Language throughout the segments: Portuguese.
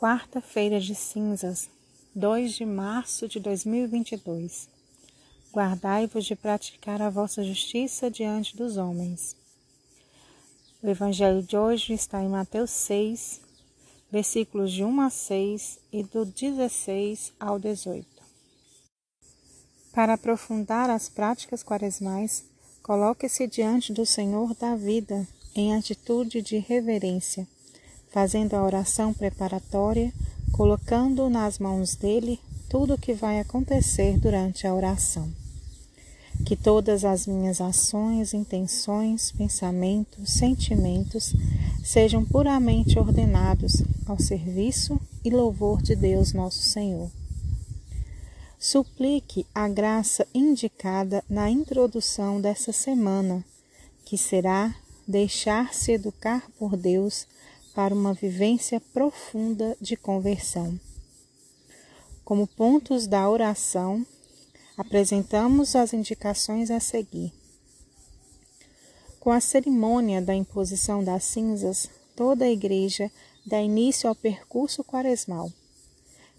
Quarta-feira de cinzas, 2 de março de 2022. Guardai-vos de praticar a vossa justiça diante dos homens. O evangelho de hoje está em Mateus 6, versículos de 1 a 6 e do 16 ao 18. Para aprofundar as práticas quaresmais, coloque-se diante do Senhor da vida em atitude de reverência fazendo a oração preparatória, colocando nas mãos dele tudo o que vai acontecer durante a oração. Que todas as minhas ações, intenções, pensamentos, sentimentos sejam puramente ordenados ao serviço e louvor de Deus Nosso Senhor. Suplique a graça indicada na introdução dessa semana, que será deixar-se educar por Deus para uma vivência profunda de conversão. Como pontos da oração, apresentamos as indicações a seguir. Com a cerimônia da imposição das cinzas, toda a Igreja dá início ao percurso quaresmal.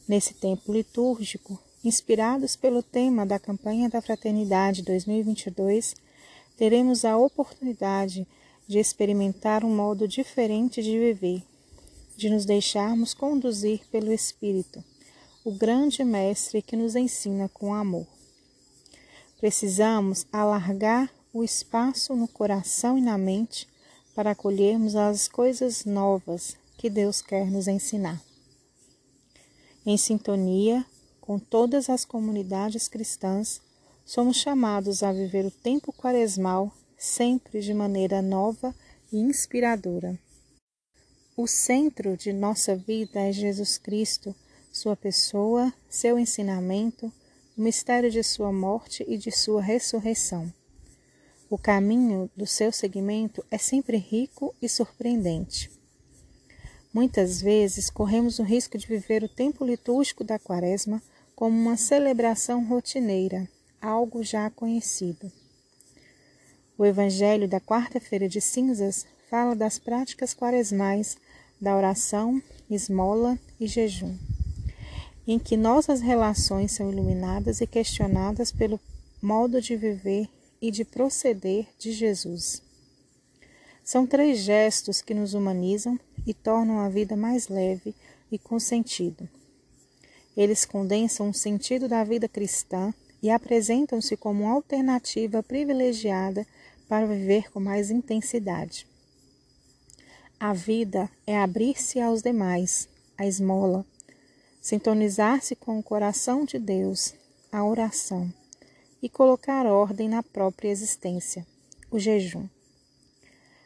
Nesse tempo litúrgico, inspirados pelo tema da campanha da Fraternidade 2022, teremos a oportunidade de de experimentar um modo diferente de viver, de nos deixarmos conduzir pelo Espírito, o grande Mestre que nos ensina com amor. Precisamos alargar o espaço no coração e na mente para acolhermos as coisas novas que Deus quer nos ensinar. Em sintonia com todas as comunidades cristãs, somos chamados a viver o tempo quaresmal sempre de maneira nova e inspiradora. O centro de nossa vida é Jesus Cristo, sua pessoa, seu ensinamento, o mistério de sua morte e de sua ressurreição. O caminho do seu seguimento é sempre rico e surpreendente. Muitas vezes corremos o risco de viver o tempo litúrgico da Quaresma como uma celebração rotineira, algo já conhecido. O Evangelho da quarta-feira de cinzas fala das práticas quaresmais da oração, esmola e jejum, em que nossas relações são iluminadas e questionadas pelo modo de viver e de proceder de Jesus. São três gestos que nos humanizam e tornam a vida mais leve e com sentido. Eles condensam o sentido da vida cristã e apresentam-se como alternativa privilegiada para viver com mais intensidade. A vida é abrir-se aos demais, a esmola, sintonizar-se com o coração de Deus, a oração, e colocar ordem na própria existência, o jejum.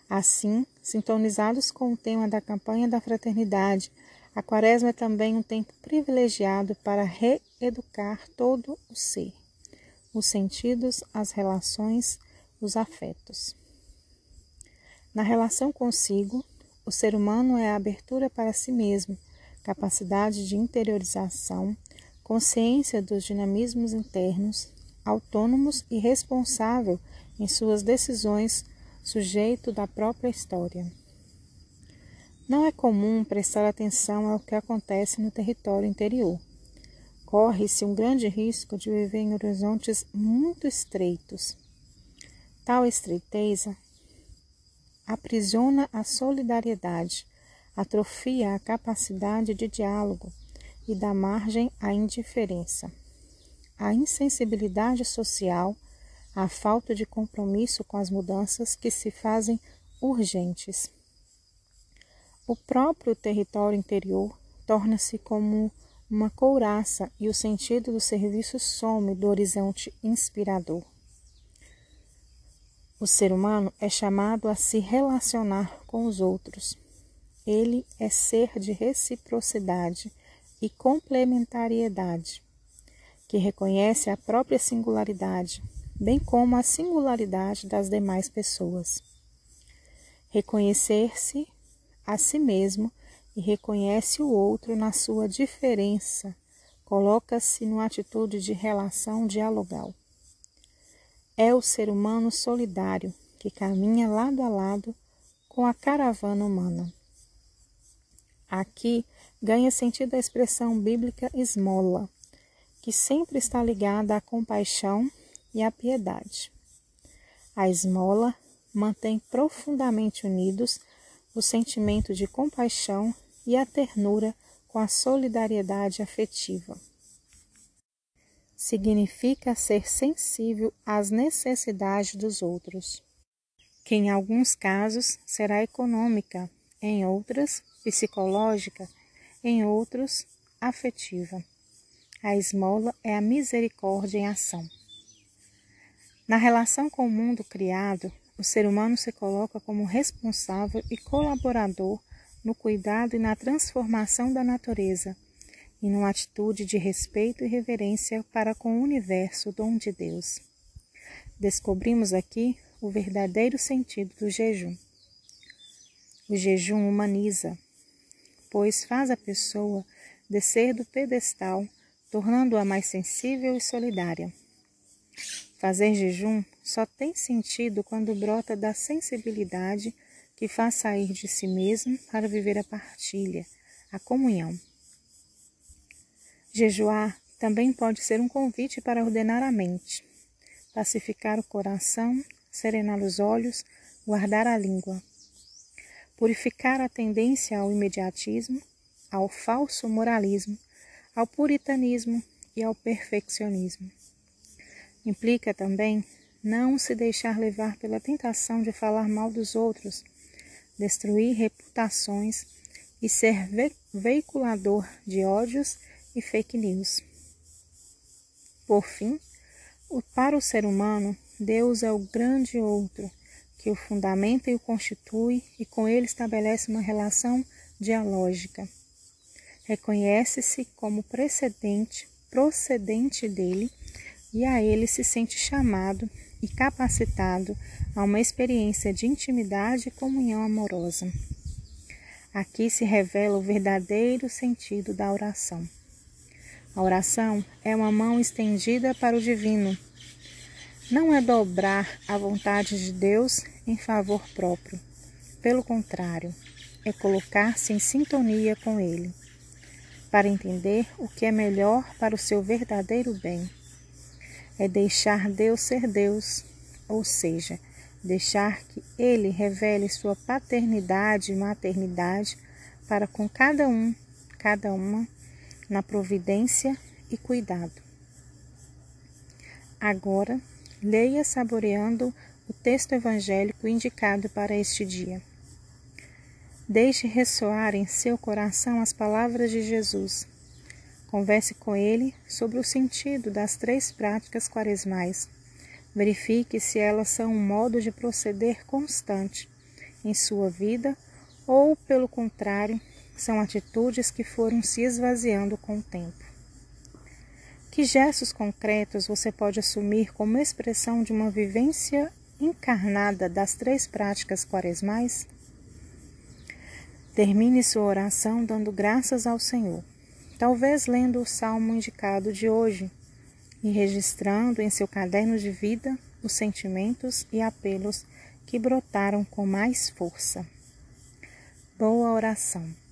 Assim, sintonizados com o tema da campanha da fraternidade, a quaresma é também um tempo privilegiado para reeducar todo o ser, os sentidos, as relações, os afetos. Na relação consigo, o ser humano é a abertura para si mesmo, capacidade de interiorização, consciência dos dinamismos internos, autônomos e responsável em suas decisões, sujeito da própria história. Não é comum prestar atenção ao que acontece no território interior. Corre-se um grande risco de viver em horizontes muito estreitos, Tal estreiteza aprisiona a solidariedade, atrofia a capacidade de diálogo e dá margem à indiferença. A insensibilidade social, a falta de compromisso com as mudanças que se fazem urgentes. O próprio território interior torna-se como uma couraça e o sentido do serviço some do horizonte inspirador. O ser humano é chamado a se relacionar com os outros. Ele é ser de reciprocidade e complementariedade, que reconhece a própria singularidade, bem como a singularidade das demais pessoas. Reconhecer-se a si mesmo e reconhece o outro na sua diferença, coloca-se numa atitude de relação dialogal é o ser humano solidário que caminha lado a lado com a caravana humana. Aqui ganha sentido a expressão bíblica esmola, que sempre está ligada à compaixão e à piedade. A esmola mantém profundamente unidos o sentimento de compaixão e a ternura com a solidariedade afetiva. Significa ser sensível às necessidades dos outros, que em alguns casos será econômica, em outras, psicológica, em outros, afetiva. A esmola é a misericórdia em ação. Na relação com o mundo criado, o ser humano se coloca como responsável e colaborador no cuidado e na transformação da natureza, e numa atitude de respeito e reverência para com o universo, dom de Deus. Descobrimos aqui o verdadeiro sentido do jejum. O jejum humaniza, pois faz a pessoa descer do pedestal, tornando-a mais sensível e solidária. Fazer jejum só tem sentido quando brota da sensibilidade que faz sair de si mesmo para viver a partilha, a comunhão. Jejuar também pode ser um convite para ordenar a mente, pacificar o coração, serenar os olhos, guardar a língua, purificar a tendência ao imediatismo, ao falso moralismo, ao puritanismo e ao perfeccionismo. Implica também não se deixar levar pela tentação de falar mal dos outros, destruir reputações e ser ve veiculador de ódios e fake news. Por fim, para o ser humano, Deus é o grande outro que o fundamenta e o constitui e com ele estabelece uma relação dialógica. Reconhece-se como precedente, procedente dele e a ele se sente chamado e capacitado a uma experiência de intimidade e comunhão amorosa. Aqui se revela o verdadeiro sentido da oração. A oração é uma mão estendida para o divino. Não é dobrar a vontade de Deus em favor próprio. Pelo contrário, é colocar-se em sintonia com Ele, para entender o que é melhor para o seu verdadeiro bem é deixar Deus ser Deus, ou seja, deixar que Ele revele sua paternidade e maternidade para com cada um, cada uma, na providência e cuidado. Agora, leia saboreando o texto evangélico indicado para este dia. Deixe ressoar em seu coração as palavras de Jesus Converse com ele sobre o sentido das três práticas quaresmais. Verifique se elas são um modo de proceder constante em sua vida ou, pelo contrário, são atitudes que foram se esvaziando com o tempo. Que gestos concretos você pode assumir como expressão de uma vivência encarnada das três práticas quaresmais? Termine sua oração dando graças ao Senhor talvez lendo o salmo indicado de hoje e registrando em seu caderno de vida os sentimentos e apelos que brotaram com mais força. Boa oração.